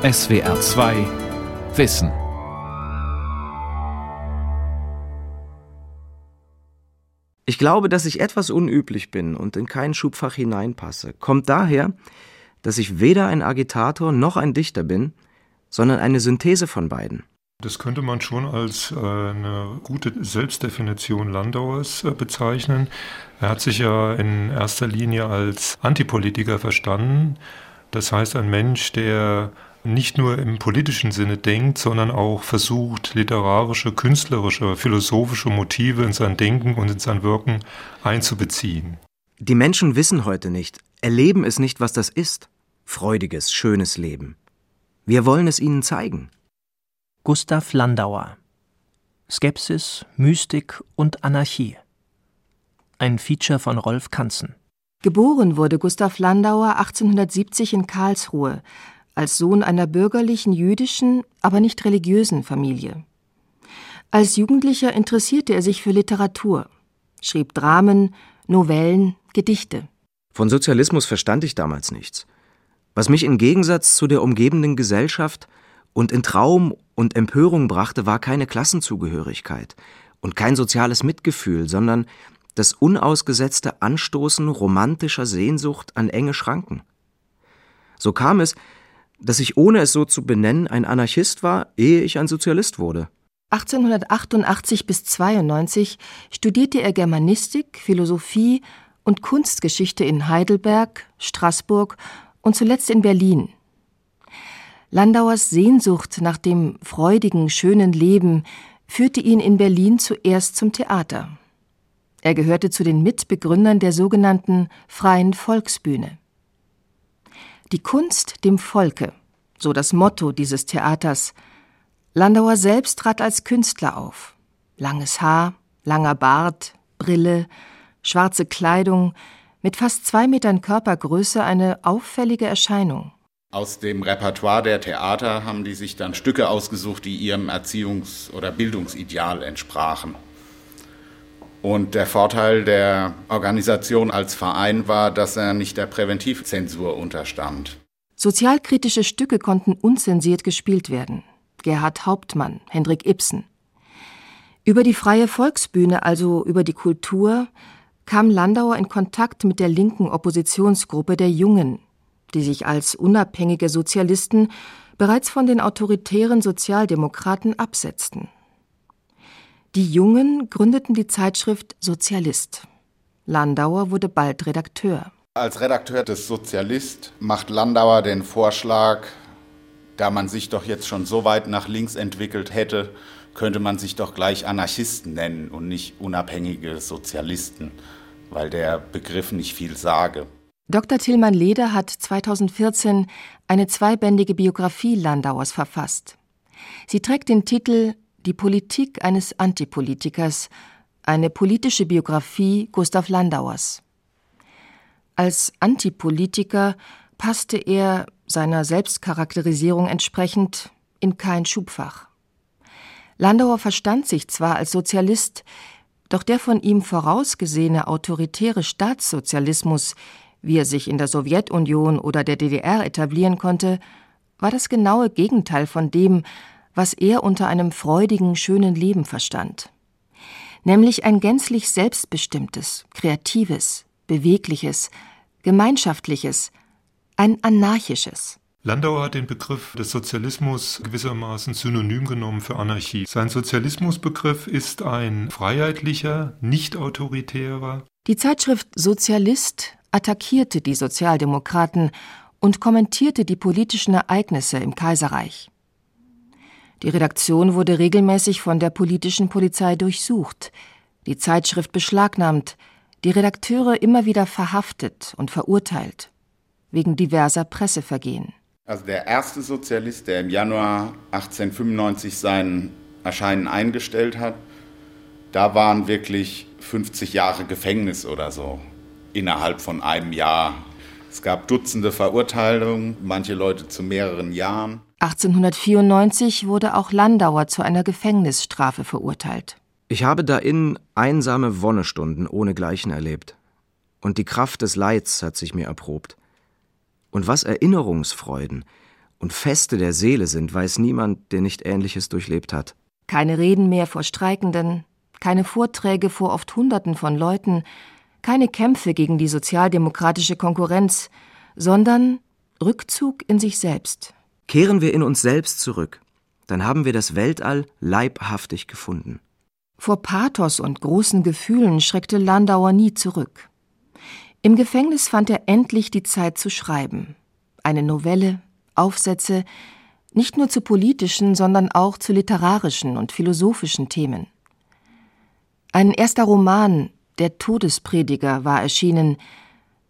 SWR 2 Wissen. Ich glaube, dass ich etwas unüblich bin und in kein Schubfach hineinpasse. Kommt daher, dass ich weder ein Agitator noch ein Dichter bin, sondern eine Synthese von beiden. Das könnte man schon als äh, eine gute Selbstdefinition Landauers äh, bezeichnen. Er hat sich ja in erster Linie als Antipolitiker verstanden. Das heißt, ein Mensch, der nicht nur im politischen Sinne denkt, sondern auch versucht, literarische, künstlerische, philosophische Motive in sein Denken und in sein Wirken einzubeziehen. Die Menschen wissen heute nicht, erleben es nicht, was das ist. Freudiges, schönes Leben. Wir wollen es ihnen zeigen. Gustav Landauer Skepsis, Mystik und Anarchie. Ein Feature von Rolf Kanzen. Geboren wurde Gustav Landauer 1870 in Karlsruhe als Sohn einer bürgerlichen jüdischen, aber nicht religiösen Familie. Als Jugendlicher interessierte er sich für Literatur, schrieb Dramen, Novellen, Gedichte. Von Sozialismus verstand ich damals nichts. Was mich im Gegensatz zu der umgebenden Gesellschaft und in Traum und Empörung brachte, war keine Klassenzugehörigkeit und kein soziales Mitgefühl, sondern das unausgesetzte Anstoßen romantischer Sehnsucht an enge Schranken. So kam es, dass ich ohne es so zu benennen ein Anarchist war, ehe ich ein Sozialist wurde. 1888 bis 92 studierte er Germanistik, Philosophie und Kunstgeschichte in Heidelberg, Straßburg und zuletzt in Berlin. Landauers Sehnsucht nach dem freudigen, schönen Leben führte ihn in Berlin zuerst zum Theater. Er gehörte zu den Mitbegründern der sogenannten Freien Volksbühne. Die Kunst dem Volke, so das Motto dieses Theaters. Landauer selbst trat als Künstler auf. Langes Haar, langer Bart, Brille, schwarze Kleidung, mit fast zwei Metern Körpergröße eine auffällige Erscheinung. Aus dem Repertoire der Theater haben die sich dann Stücke ausgesucht, die ihrem Erziehungs- oder Bildungsideal entsprachen. Und der Vorteil der Organisation als Verein war, dass er nicht der Präventivzensur unterstand. Sozialkritische Stücke konnten unzensiert gespielt werden. Gerhard Hauptmann, Hendrik Ibsen. Über die freie Volksbühne, also über die Kultur, kam Landauer in Kontakt mit der linken Oppositionsgruppe der Jungen, die sich als unabhängige Sozialisten bereits von den autoritären Sozialdemokraten absetzten. Die Jungen gründeten die Zeitschrift Sozialist. Landauer wurde bald Redakteur. Als Redakteur des Sozialist macht Landauer den Vorschlag, da man sich doch jetzt schon so weit nach links entwickelt hätte, könnte man sich doch gleich Anarchisten nennen und nicht unabhängige Sozialisten, weil der Begriff nicht viel sage. Dr. Tillmann Leder hat 2014 eine zweibändige Biografie Landauers verfasst. Sie trägt den Titel Die Politik eines Antipolitikers, eine politische Biografie Gustav Landauers. Als Antipolitiker passte er, seiner Selbstcharakterisierung entsprechend, in kein Schubfach. Landauer verstand sich zwar als Sozialist, doch der von ihm vorausgesehene autoritäre Staatssozialismus wie er sich in der Sowjetunion oder der DDR etablieren konnte, war das genaue Gegenteil von dem, was er unter einem freudigen, schönen Leben verstand. Nämlich ein gänzlich selbstbestimmtes, kreatives, bewegliches, gemeinschaftliches, ein anarchisches. Landauer hat den Begriff des Sozialismus gewissermaßen synonym genommen für Anarchie. Sein Sozialismusbegriff ist ein freiheitlicher, nicht autoritärer. Die Zeitschrift Sozialist attackierte die Sozialdemokraten und kommentierte die politischen Ereignisse im Kaiserreich. Die Redaktion wurde regelmäßig von der politischen Polizei durchsucht, die Zeitschrift beschlagnahmt, die Redakteure immer wieder verhaftet und verurteilt, wegen diverser Pressevergehen. Also der erste Sozialist, der im Januar 1895 sein Erscheinen eingestellt hat, da waren wirklich 50 Jahre Gefängnis oder so innerhalb von einem Jahr. Es gab Dutzende Verurteilungen, manche Leute zu mehreren Jahren. 1894 wurde auch Landauer zu einer Gefängnisstrafe verurteilt. Ich habe da in einsame Wonnestunden ohnegleichen erlebt. Und die Kraft des Leids hat sich mir erprobt. Und was Erinnerungsfreuden und Feste der Seele sind, weiß niemand, der nicht Ähnliches durchlebt hat. Keine Reden mehr vor Streikenden, keine Vorträge vor oft Hunderten von Leuten, keine Kämpfe gegen die sozialdemokratische Konkurrenz, sondern Rückzug in sich selbst. Kehren wir in uns selbst zurück, dann haben wir das Weltall leibhaftig gefunden. Vor Pathos und großen Gefühlen schreckte Landauer nie zurück. Im Gefängnis fand er endlich die Zeit zu schreiben. Eine Novelle, Aufsätze, nicht nur zu politischen, sondern auch zu literarischen und philosophischen Themen. Ein erster Roman, Der Todesprediger, war erschienen.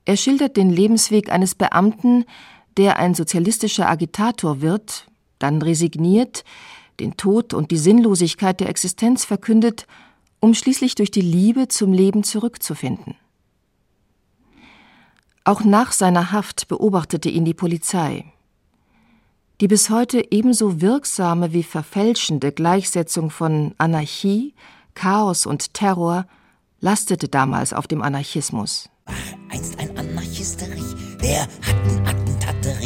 Er schildert den Lebensweg eines Beamten, der ein sozialistischer Agitator wird, dann resigniert, den Tod und die Sinnlosigkeit der Existenz verkündet, um schließlich durch die Liebe zum Leben zurückzufinden. Auch nach seiner Haft beobachtete ihn die Polizei. Die bis heute ebenso wirksame wie verfälschende Gleichsetzung von Anarchie, Chaos und Terror lastete damals auf dem Anarchismus. Ach, einst ein Anarchisterich, der hat einen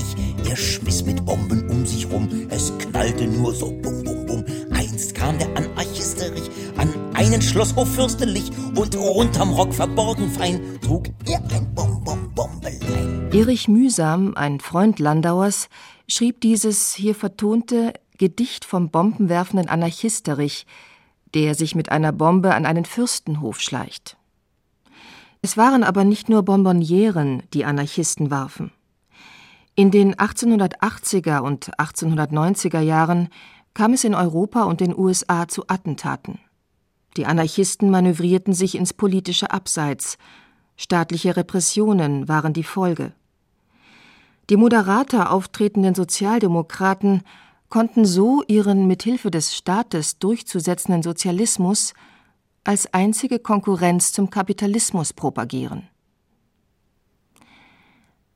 Attentatterich, er schmiss mit Bomben um sich rum, es knallte nur so bum bum bum. Einst kam der Anarchisterich an einen Schlosshof fürstlich und unterm Rock verborgen fein trug er ein Bom Bom Bombelein. Erich Mühsam, ein Freund Landauers, schrieb dieses hier vertonte Gedicht vom bombenwerfenden Anarchisterich, der sich mit einer Bombe an einen Fürstenhof schleicht. Es waren aber nicht nur Bonbonnieren, die Anarchisten warfen. In den 1880er und 1890er Jahren kam es in Europa und den USA zu Attentaten. Die Anarchisten manövrierten sich ins politische Abseits. Staatliche Repressionen waren die Folge. Die moderater auftretenden Sozialdemokraten konnten so ihren mithilfe des Staates durchzusetzenden Sozialismus als einzige Konkurrenz zum Kapitalismus propagieren.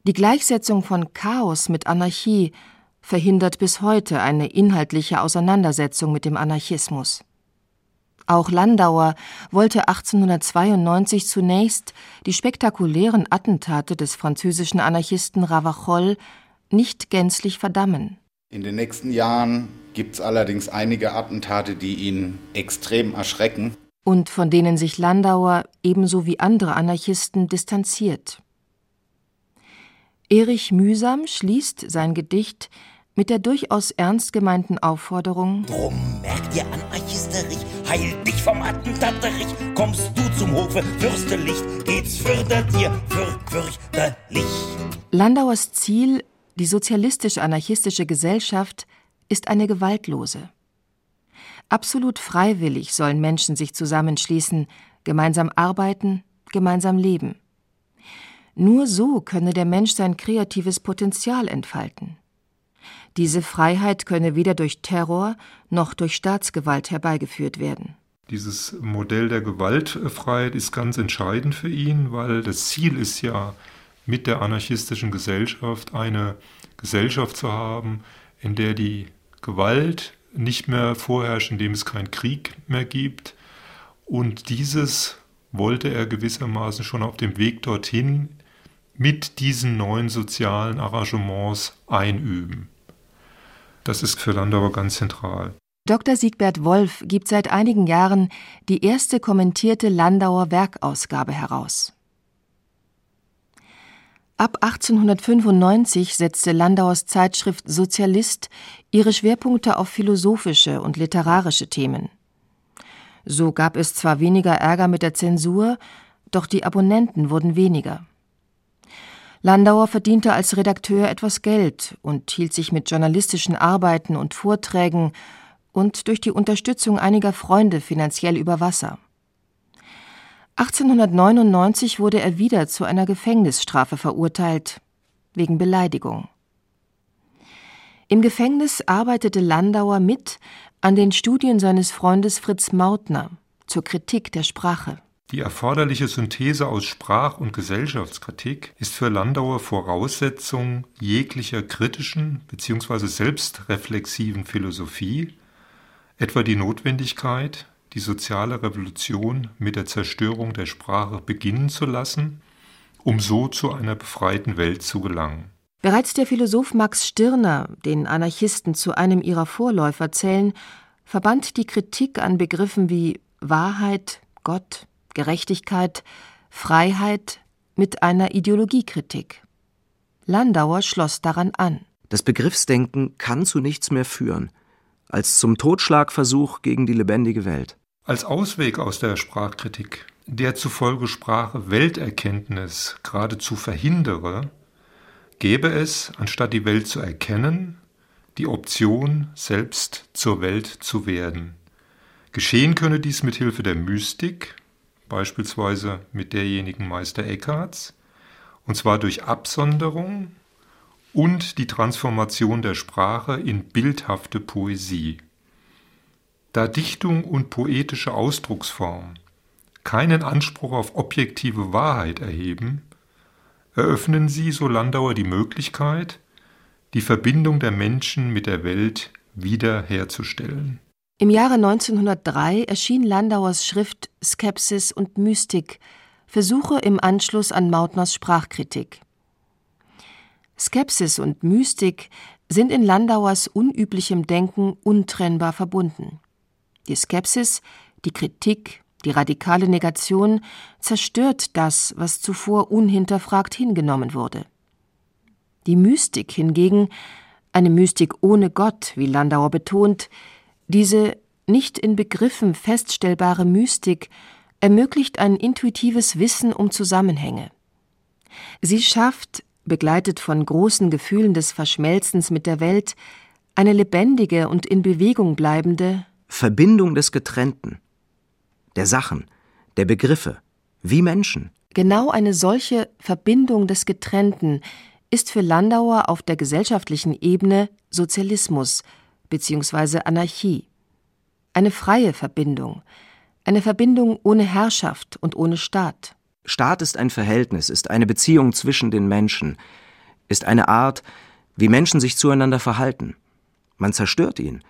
Die Gleichsetzung von Chaos mit Anarchie verhindert bis heute eine inhaltliche Auseinandersetzung mit dem Anarchismus. Auch Landauer wollte 1892 zunächst die spektakulären Attentate des französischen Anarchisten Ravachol nicht gänzlich verdammen. In den nächsten Jahren gibt es allerdings einige Attentate, die ihn extrem erschrecken. Und von denen sich Landauer ebenso wie andere Anarchisten distanziert. Erich Mühsam schließt sein Gedicht mit der durchaus ernst gemeinten Aufforderung Drum merkt ihr Anarchisterich, heil dich vom Attentatterich, kommst du zum Hofe fürstlich, geht's fürder dir für fürchterlich. Landauers Ziel, die sozialistisch-anarchistische Gesellschaft, ist eine gewaltlose. Absolut freiwillig sollen Menschen sich zusammenschließen, gemeinsam arbeiten, gemeinsam leben. Nur so könne der Mensch sein kreatives Potenzial entfalten. Diese Freiheit könne weder durch Terror noch durch Staatsgewalt herbeigeführt werden. Dieses Modell der Gewaltfreiheit ist ganz entscheidend für ihn, weil das Ziel ist ja, mit der anarchistischen Gesellschaft eine Gesellschaft zu haben, in der die Gewalt nicht mehr vorherrscht, in dem es keinen Krieg mehr gibt. Und dieses wollte er gewissermaßen schon auf dem Weg dorthin mit diesen neuen sozialen Arrangements einüben. Das ist für Landauer ganz zentral. Dr. Siegbert Wolf gibt seit einigen Jahren die erste kommentierte Landauer Werkausgabe heraus. Ab 1895 setzte Landauers Zeitschrift Sozialist ihre Schwerpunkte auf philosophische und literarische Themen. So gab es zwar weniger Ärger mit der Zensur, doch die Abonnenten wurden weniger. Landauer verdiente als Redakteur etwas Geld und hielt sich mit journalistischen Arbeiten und Vorträgen und durch die Unterstützung einiger Freunde finanziell über Wasser. 1899 wurde er wieder zu einer Gefängnisstrafe verurteilt, wegen Beleidigung. Im Gefängnis arbeitete Landauer mit an den Studien seines Freundes Fritz Mautner zur Kritik der Sprache. Die erforderliche Synthese aus Sprach- und Gesellschaftskritik ist für Landauer Voraussetzung jeglicher kritischen bzw. selbstreflexiven Philosophie, etwa die Notwendigkeit, die soziale Revolution mit der Zerstörung der Sprache beginnen zu lassen, um so zu einer befreiten Welt zu gelangen Bereits der Philosoph Max Stirner, den Anarchisten zu einem ihrer Vorläufer zählen, verband die Kritik an Begriffen wie Wahrheit, Gott, Gerechtigkeit, Freiheit mit einer Ideologiekritik. Landauer schloss daran an. Das Begriffsdenken kann zu nichts mehr führen, als zum Totschlagversuch gegen die lebendige Welt. Als Ausweg aus der Sprachkritik, der zufolge Sprache Welterkenntnis geradezu verhindere, gäbe es, anstatt die Welt zu erkennen, die Option, selbst zur Welt zu werden. Geschehen könne dies mit Hilfe der Mystik, beispielsweise mit derjenigen Meister Eckharts, und zwar durch Absonderung und die Transformation der Sprache in bildhafte Poesie. Da Dichtung und poetische Ausdrucksform keinen Anspruch auf objektive Wahrheit erheben, eröffnen sie, so Landauer, die Möglichkeit, die Verbindung der Menschen mit der Welt wiederherzustellen. Im Jahre 1903 erschien Landauers Schrift Skepsis und Mystik, Versuche im Anschluss an Mautners Sprachkritik. Skepsis und Mystik sind in Landauers unüblichem Denken untrennbar verbunden. Die Skepsis, die Kritik, die radikale Negation zerstört das, was zuvor unhinterfragt hingenommen wurde. Die Mystik hingegen, eine Mystik ohne Gott, wie Landauer betont, diese nicht in Begriffen feststellbare Mystik ermöglicht ein intuitives Wissen um Zusammenhänge. Sie schafft, begleitet von großen Gefühlen des Verschmelzens mit der Welt, eine lebendige und in Bewegung bleibende Verbindung des Getrennten, der Sachen, der Begriffe, wie Menschen. Genau eine solche Verbindung des Getrennten ist für Landauer auf der gesellschaftlichen Ebene Sozialismus bzw. Anarchie. Eine freie Verbindung, eine Verbindung ohne Herrschaft und ohne Staat. Staat ist ein Verhältnis, ist eine Beziehung zwischen den Menschen, ist eine Art, wie Menschen sich zueinander verhalten. Man zerstört ihn,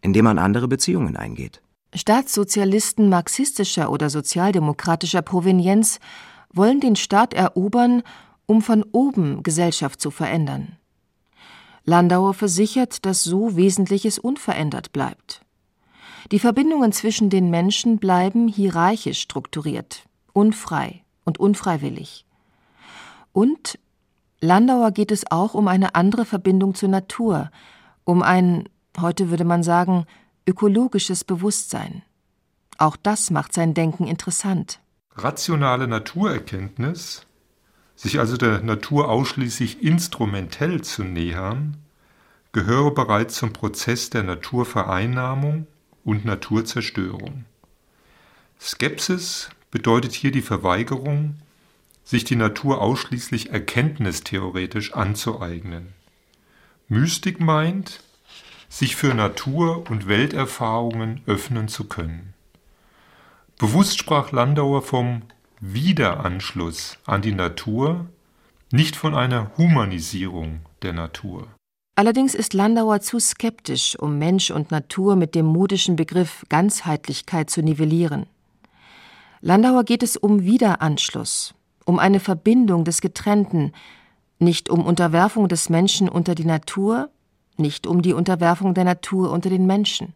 indem man andere Beziehungen eingeht. Staatssozialisten marxistischer oder sozialdemokratischer Provenienz wollen den Staat erobern, um von oben Gesellschaft zu verändern. Landauer versichert, dass so Wesentliches unverändert bleibt. Die Verbindungen zwischen den Menschen bleiben hierarchisch strukturiert, unfrei und unfreiwillig. Und Landauer geht es auch um eine andere Verbindung zur Natur, um ein, heute würde man sagen, ökologisches Bewusstsein. Auch das macht sein Denken interessant. Rationale Naturerkenntnis, sich also der Natur ausschließlich instrumentell zu nähern, gehöre bereits zum Prozess der Naturvereinnahmung und Naturzerstörung. Skepsis bedeutet hier die Verweigerung, sich die Natur ausschließlich erkenntnistheoretisch anzueignen. Mystik meint, sich für Natur und Welterfahrungen öffnen zu können. Bewusst sprach Landauer vom Wiederanschluss an die Natur, nicht von einer Humanisierung der Natur. Allerdings ist Landauer zu skeptisch, um Mensch und Natur mit dem modischen Begriff Ganzheitlichkeit zu nivellieren. Landauer geht es um Wiederanschluss, um eine Verbindung des Getrennten, nicht um Unterwerfung des Menschen unter die Natur, nicht um die Unterwerfung der Natur unter den Menschen.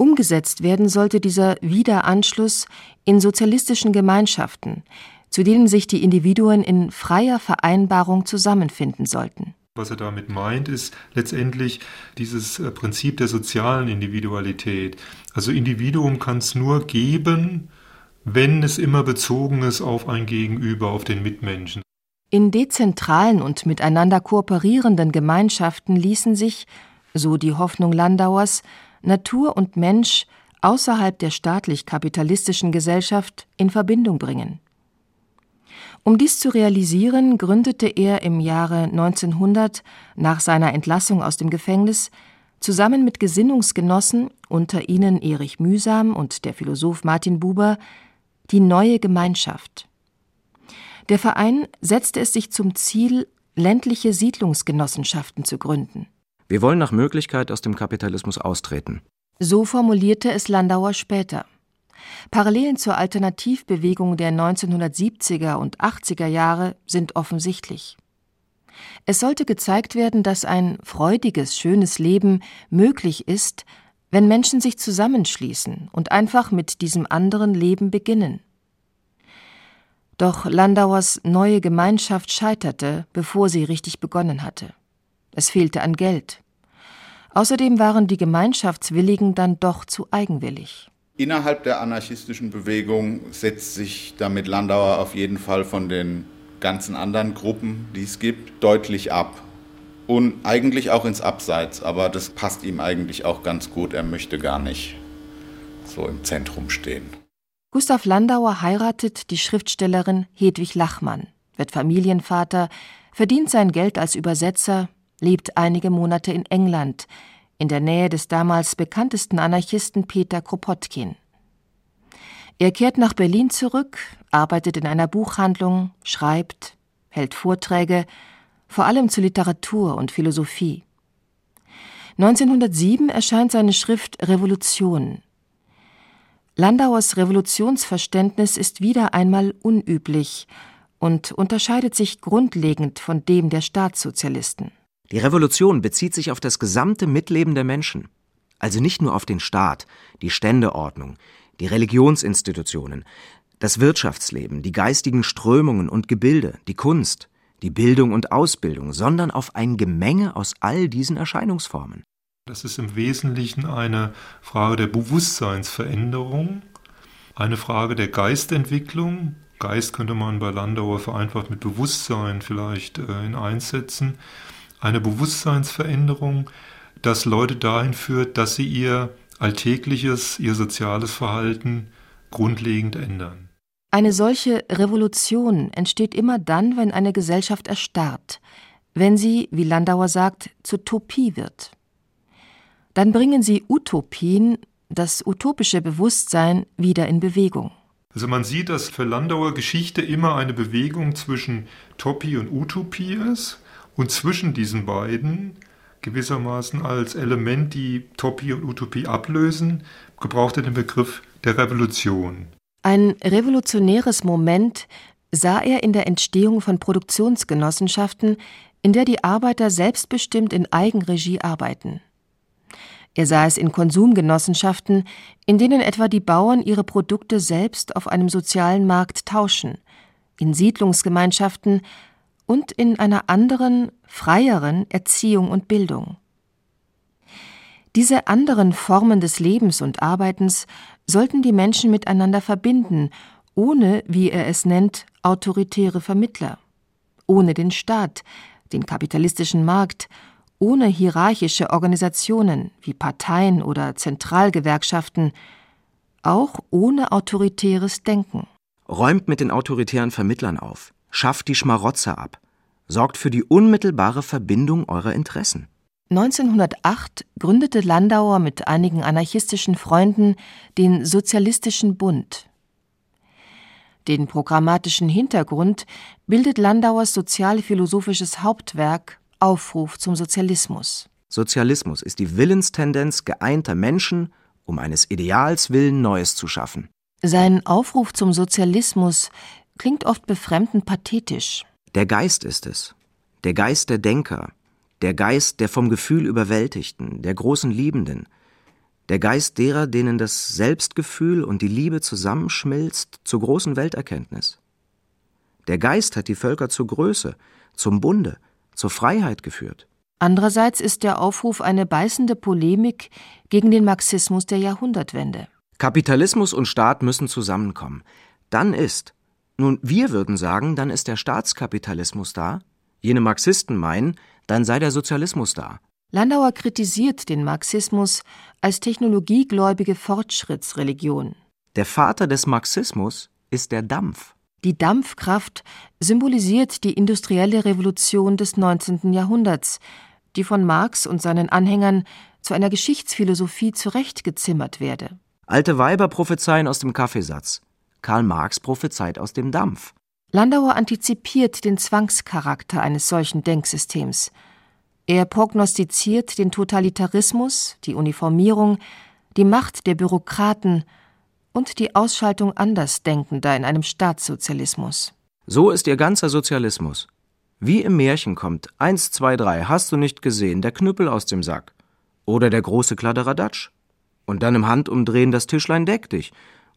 Umgesetzt werden sollte dieser Wiederanschluss in sozialistischen Gemeinschaften, zu denen sich die Individuen in freier Vereinbarung zusammenfinden sollten. Was er damit meint, ist letztendlich dieses äh, Prinzip der sozialen Individualität. Also Individuum kann es nur geben, wenn es immer bezogen ist auf ein Gegenüber, auf den Mitmenschen. In dezentralen und miteinander kooperierenden Gemeinschaften ließen sich, so die Hoffnung Landauers, Natur und Mensch außerhalb der staatlich-kapitalistischen Gesellschaft in Verbindung bringen. Um dies zu realisieren, gründete er im Jahre 1900 nach seiner Entlassung aus dem Gefängnis zusammen mit Gesinnungsgenossen, unter ihnen Erich Mühsam und der Philosoph Martin Buber, die neue Gemeinschaft. Der Verein setzte es sich zum Ziel, ländliche Siedlungsgenossenschaften zu gründen. Wir wollen nach Möglichkeit aus dem Kapitalismus austreten. So formulierte es Landauer später. Parallelen zur Alternativbewegung der 1970er und 80er Jahre sind offensichtlich. Es sollte gezeigt werden, dass ein freudiges, schönes Leben möglich ist, wenn Menschen sich zusammenschließen und einfach mit diesem anderen Leben beginnen. Doch Landauers neue Gemeinschaft scheiterte, bevor sie richtig begonnen hatte. Es fehlte an Geld. Außerdem waren die Gemeinschaftswilligen dann doch zu eigenwillig. Innerhalb der anarchistischen Bewegung setzt sich damit Landauer auf jeden Fall von den ganzen anderen Gruppen, die es gibt, deutlich ab. Und eigentlich auch ins Abseits, aber das passt ihm eigentlich auch ganz gut. Er möchte gar nicht so im Zentrum stehen. Gustav Landauer heiratet die Schriftstellerin Hedwig Lachmann, wird Familienvater, verdient sein Geld als Übersetzer, lebt einige Monate in England, in der Nähe des damals bekanntesten Anarchisten Peter Kropotkin. Er kehrt nach Berlin zurück, arbeitet in einer Buchhandlung, schreibt, hält Vorträge, vor allem zu Literatur und Philosophie. 1907 erscheint seine Schrift Revolution. Landauers Revolutionsverständnis ist wieder einmal unüblich und unterscheidet sich grundlegend von dem der Staatssozialisten. Die Revolution bezieht sich auf das gesamte Mitleben der Menschen, also nicht nur auf den Staat, die Ständeordnung, die Religionsinstitutionen, das Wirtschaftsleben, die geistigen Strömungen und Gebilde, die Kunst, die Bildung und Ausbildung, sondern auf ein Gemenge aus all diesen Erscheinungsformen. Das ist im Wesentlichen eine Frage der Bewusstseinsveränderung, eine Frage der Geistentwicklung. Geist könnte man bei Landauer vereinfacht mit Bewusstsein vielleicht äh, in einsetzen. Eine Bewusstseinsveränderung, das Leute dahin führt, dass sie ihr alltägliches, ihr soziales Verhalten grundlegend ändern. Eine solche Revolution entsteht immer dann, wenn eine Gesellschaft erstarrt, wenn sie, wie Landauer sagt, zur Topie wird. Dann bringen sie Utopien, das utopische Bewusstsein, wieder in Bewegung. Also man sieht, dass für Landauer Geschichte immer eine Bewegung zwischen Topie und Utopie ist und zwischen diesen beiden gewissermaßen als Element, die Topie und Utopie ablösen, gebraucht er den Begriff der Revolution. Ein revolutionäres Moment sah er in der Entstehung von Produktionsgenossenschaften, in der die Arbeiter selbstbestimmt in Eigenregie arbeiten. Er sah es in Konsumgenossenschaften, in denen etwa die Bauern ihre Produkte selbst auf einem sozialen Markt tauschen, in Siedlungsgemeinschaften, und in einer anderen, freieren Erziehung und Bildung. Diese anderen Formen des Lebens und Arbeitens sollten die Menschen miteinander verbinden, ohne, wie er es nennt, autoritäre Vermittler, ohne den Staat, den kapitalistischen Markt, ohne hierarchische Organisationen wie Parteien oder Zentralgewerkschaften, auch ohne autoritäres Denken. Räumt mit den autoritären Vermittlern auf schafft die Schmarotzer ab, sorgt für die unmittelbare Verbindung eurer Interessen. 1908 gründete Landauer mit einigen anarchistischen Freunden den Sozialistischen Bund. Den programmatischen Hintergrund bildet Landauers sozialphilosophisches Hauptwerk Aufruf zum Sozialismus. Sozialismus ist die Willenstendenz geeinter Menschen, um eines Ideals willen Neues zu schaffen. Sein Aufruf zum Sozialismus klingt oft befremdend pathetisch. Der Geist ist es, der Geist der Denker, der Geist der vom Gefühl überwältigten, der großen Liebenden, der Geist derer, denen das Selbstgefühl und die Liebe zusammenschmilzt zur großen Welterkenntnis. Der Geist hat die Völker zur Größe, zum Bunde, zur Freiheit geführt. Andererseits ist der Aufruf eine beißende Polemik gegen den Marxismus der Jahrhundertwende. Kapitalismus und Staat müssen zusammenkommen. Dann ist, nun, wir würden sagen, dann ist der Staatskapitalismus da. Jene Marxisten meinen, dann sei der Sozialismus da. Landauer kritisiert den Marxismus als technologiegläubige Fortschrittsreligion. Der Vater des Marxismus ist der Dampf. Die Dampfkraft symbolisiert die industrielle Revolution des 19. Jahrhunderts, die von Marx und seinen Anhängern zu einer Geschichtsphilosophie zurechtgezimmert werde. Alte Weiber prophezeien aus dem Kaffeesatz. Karl Marx prophezeit aus dem Dampf. Landauer antizipiert den Zwangscharakter eines solchen Denksystems. Er prognostiziert den Totalitarismus, die Uniformierung, die Macht der Bürokraten und die Ausschaltung Andersdenkender in einem Staatssozialismus. So ist ihr ganzer Sozialismus. Wie im Märchen kommt eins, zwei, drei, hast du nicht gesehen, der Knüppel aus dem Sack. Oder der große Kladderadatsch. Und dann im Handumdrehen das Tischlein deck dich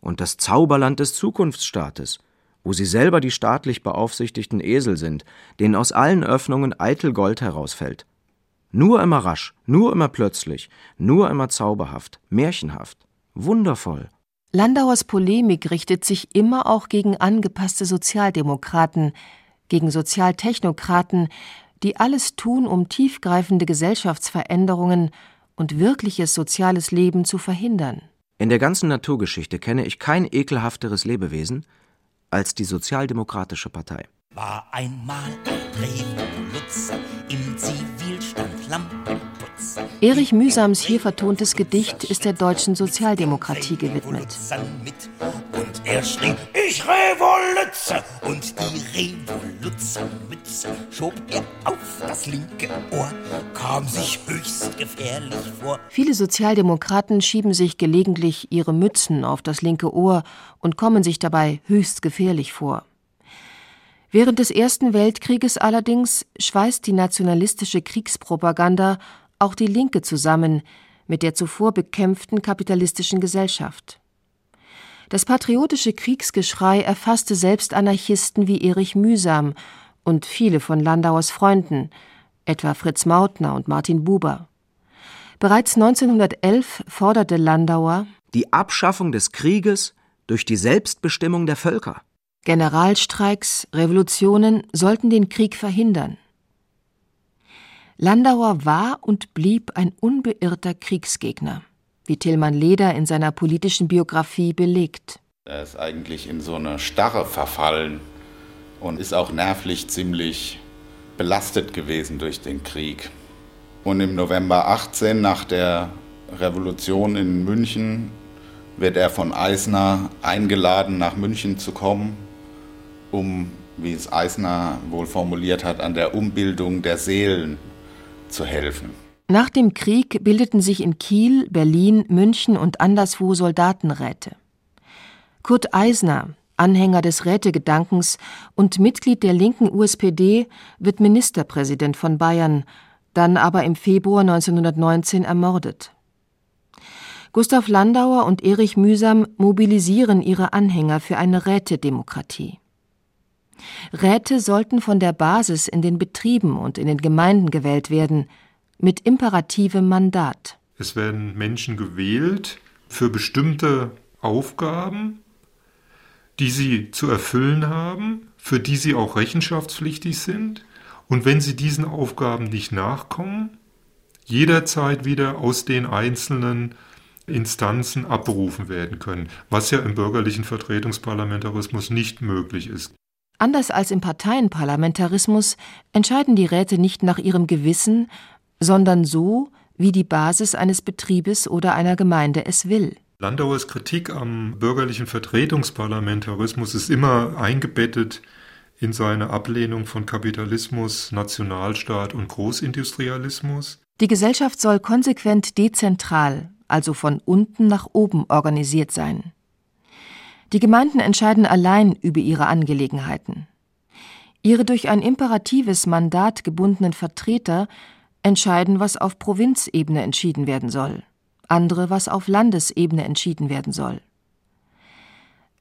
und das Zauberland des Zukunftsstaates, wo sie selber die staatlich beaufsichtigten Esel sind, denen aus allen Öffnungen eitel Gold herausfällt. Nur immer rasch, nur immer plötzlich, nur immer zauberhaft, märchenhaft, wundervoll. Landauers Polemik richtet sich immer auch gegen angepasste Sozialdemokraten, gegen Sozialtechnokraten, die alles tun, um tiefgreifende Gesellschaftsveränderungen und wirkliches soziales Leben zu verhindern. In der ganzen Naturgeschichte kenne ich kein ekelhafteres Lebewesen als die Sozialdemokratische Partei. War einmal ein Revoluzzer im Zivilstand Lampenputzer. Erich Mühsams hier vertontes Gedicht ist der deutschen Sozialdemokratie gewidmet. Er schrie, ich Revolutze! Und die Revoluzzermütze schob er auf das linke Ohr, kam sich höchst gefährlich vor. Viele Sozialdemokraten schieben sich gelegentlich ihre Mützen auf das linke Ohr und kommen sich dabei höchst gefährlich vor. Während des Ersten Weltkrieges allerdings schweißt die nationalistische Kriegspropaganda auch die Linke zusammen mit der zuvor bekämpften kapitalistischen Gesellschaft. Das patriotische Kriegsgeschrei erfasste selbst Anarchisten wie Erich Mühsam und viele von Landauers Freunden, etwa Fritz Mautner und Martin Buber. Bereits 1911 forderte Landauer die Abschaffung des Krieges durch die Selbstbestimmung der Völker. Generalstreiks, Revolutionen sollten den Krieg verhindern. Landauer war und blieb ein unbeirrter Kriegsgegner, wie Tillmann Leder in seiner politischen Biografie belegt. Er ist eigentlich in so eine Starre verfallen und ist auch nervlich ziemlich belastet gewesen durch den Krieg. Und im November 18, nach der Revolution in München, wird er von Eisner eingeladen, nach München zu kommen um, wie es Eisner wohl formuliert hat, an der Umbildung der Seelen zu helfen. Nach dem Krieg bildeten sich in Kiel, Berlin, München und anderswo Soldatenräte. Kurt Eisner, Anhänger des Rätegedankens und Mitglied der linken USPD, wird Ministerpräsident von Bayern, dann aber im Februar 1919 ermordet. Gustav Landauer und Erich Mühsam mobilisieren ihre Anhänger für eine Rätedemokratie. Räte sollten von der Basis in den Betrieben und in den Gemeinden gewählt werden, mit imperativem Mandat. Es werden Menschen gewählt für bestimmte Aufgaben, die sie zu erfüllen haben, für die sie auch rechenschaftspflichtig sind. Und wenn sie diesen Aufgaben nicht nachkommen, jederzeit wieder aus den einzelnen Instanzen abberufen werden können, was ja im bürgerlichen Vertretungsparlamentarismus nicht möglich ist. Anders als im Parteienparlamentarismus entscheiden die Räte nicht nach ihrem Gewissen, sondern so, wie die Basis eines Betriebes oder einer Gemeinde es will. Landauers Kritik am bürgerlichen Vertretungsparlamentarismus ist immer eingebettet in seine Ablehnung von Kapitalismus, Nationalstaat und Großindustrialismus. Die Gesellschaft soll konsequent dezentral, also von unten nach oben organisiert sein. Die Gemeinden entscheiden allein über ihre Angelegenheiten. Ihre durch ein imperatives Mandat gebundenen Vertreter entscheiden, was auf Provinzebene entschieden werden soll, andere, was auf Landesebene entschieden werden soll.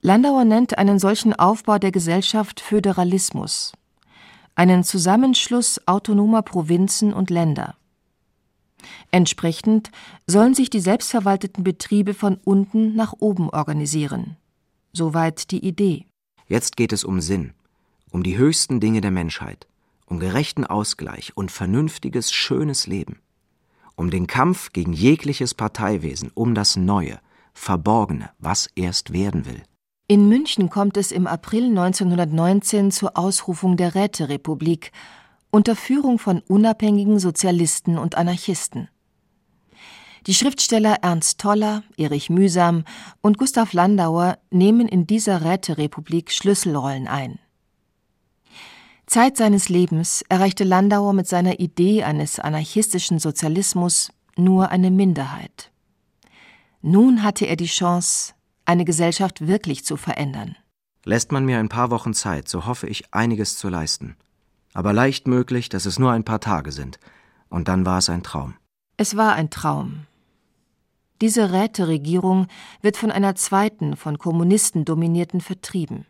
Landauer nennt einen solchen Aufbau der Gesellschaft Föderalismus, einen Zusammenschluss autonomer Provinzen und Länder. Entsprechend sollen sich die selbstverwalteten Betriebe von unten nach oben organisieren. Soweit die Idee. Jetzt geht es um Sinn, um die höchsten Dinge der Menschheit, um gerechten Ausgleich und vernünftiges, schönes Leben, um den Kampf gegen jegliches Parteiwesen, um das Neue, Verborgene, was erst werden will. In München kommt es im April 1919 zur Ausrufung der Räterepublik unter Führung von unabhängigen Sozialisten und Anarchisten. Die Schriftsteller Ernst Toller, Erich Mühsam und Gustav Landauer nehmen in dieser Räterepublik Schlüsselrollen ein. Zeit seines Lebens erreichte Landauer mit seiner Idee eines anarchistischen Sozialismus nur eine Minderheit. Nun hatte er die Chance, eine Gesellschaft wirklich zu verändern. Lässt man mir ein paar Wochen Zeit, so hoffe ich, einiges zu leisten. aber leicht möglich, dass es nur ein paar Tage sind. Und dann war es ein Traum. Es war ein Traum. Diese Räteregierung wird von einer zweiten, von Kommunisten dominierten vertrieben.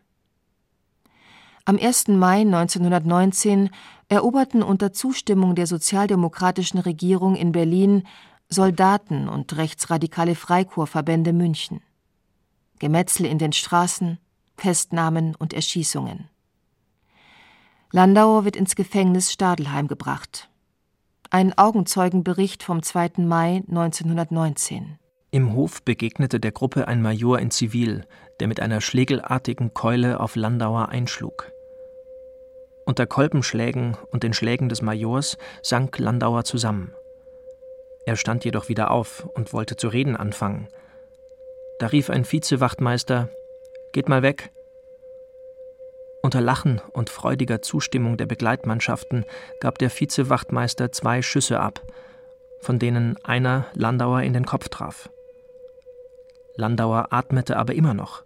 Am 1. Mai 1919 eroberten unter Zustimmung der sozialdemokratischen Regierung in Berlin Soldaten und rechtsradikale Freikorpsverbände München. Gemetzel in den Straßen, Festnahmen und Erschießungen. Landauer wird ins Gefängnis Stadelheim gebracht. Ein Augenzeugenbericht vom 2. Mai 1919. Im Hof begegnete der Gruppe ein Major in Zivil, der mit einer schlägelartigen Keule auf Landauer einschlug. Unter Kolbenschlägen und den Schlägen des Majors sank Landauer zusammen. Er stand jedoch wieder auf und wollte zu reden anfangen. Da rief ein Vizewachtmeister Geht mal weg. Unter Lachen und freudiger Zustimmung der Begleitmannschaften gab der Vizewachtmeister zwei Schüsse ab, von denen einer Landauer in den Kopf traf. Landauer atmete aber immer noch.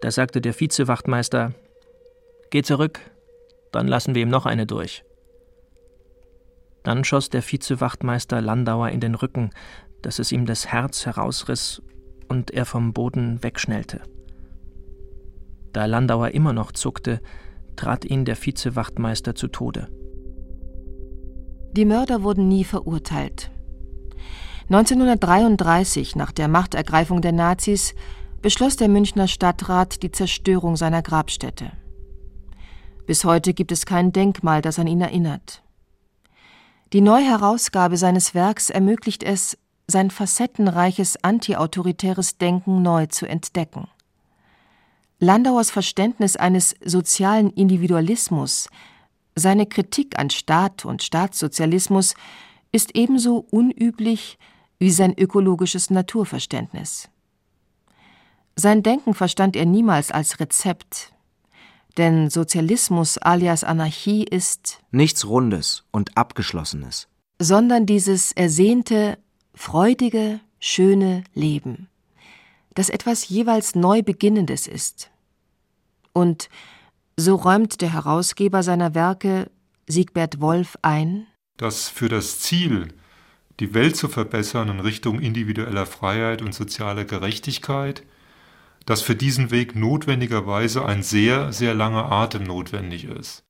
Da sagte der Vizewachtmeister: Geh zurück, dann lassen wir ihm noch eine durch. Dann schoss der Vizewachtmeister Landauer in den Rücken, dass es ihm das Herz herausriss und er vom Boden wegschnellte. Da Landauer immer noch zuckte, trat ihn der Vizewachtmeister zu Tode. Die Mörder wurden nie verurteilt. 1933, nach der Machtergreifung der Nazis, beschloss der Münchner Stadtrat die Zerstörung seiner Grabstätte. Bis heute gibt es kein Denkmal, das an ihn erinnert. Die Neuherausgabe seines Werks ermöglicht es, sein facettenreiches antiautoritäres Denken neu zu entdecken. Landauers Verständnis eines sozialen Individualismus, seine Kritik an Staat und Staatssozialismus ist ebenso unüblich wie sein ökologisches Naturverständnis. Sein Denken verstand er niemals als Rezept, denn Sozialismus alias Anarchie ist nichts Rundes und Abgeschlossenes, sondern dieses ersehnte, freudige, schöne Leben, das etwas jeweils neu Beginnendes ist. Und so räumt der Herausgeber seiner Werke Siegbert Wolf ein, dass für das Ziel die Welt zu verbessern in Richtung individueller Freiheit und sozialer Gerechtigkeit, dass für diesen Weg notwendigerweise ein sehr, sehr langer Atem notwendig ist.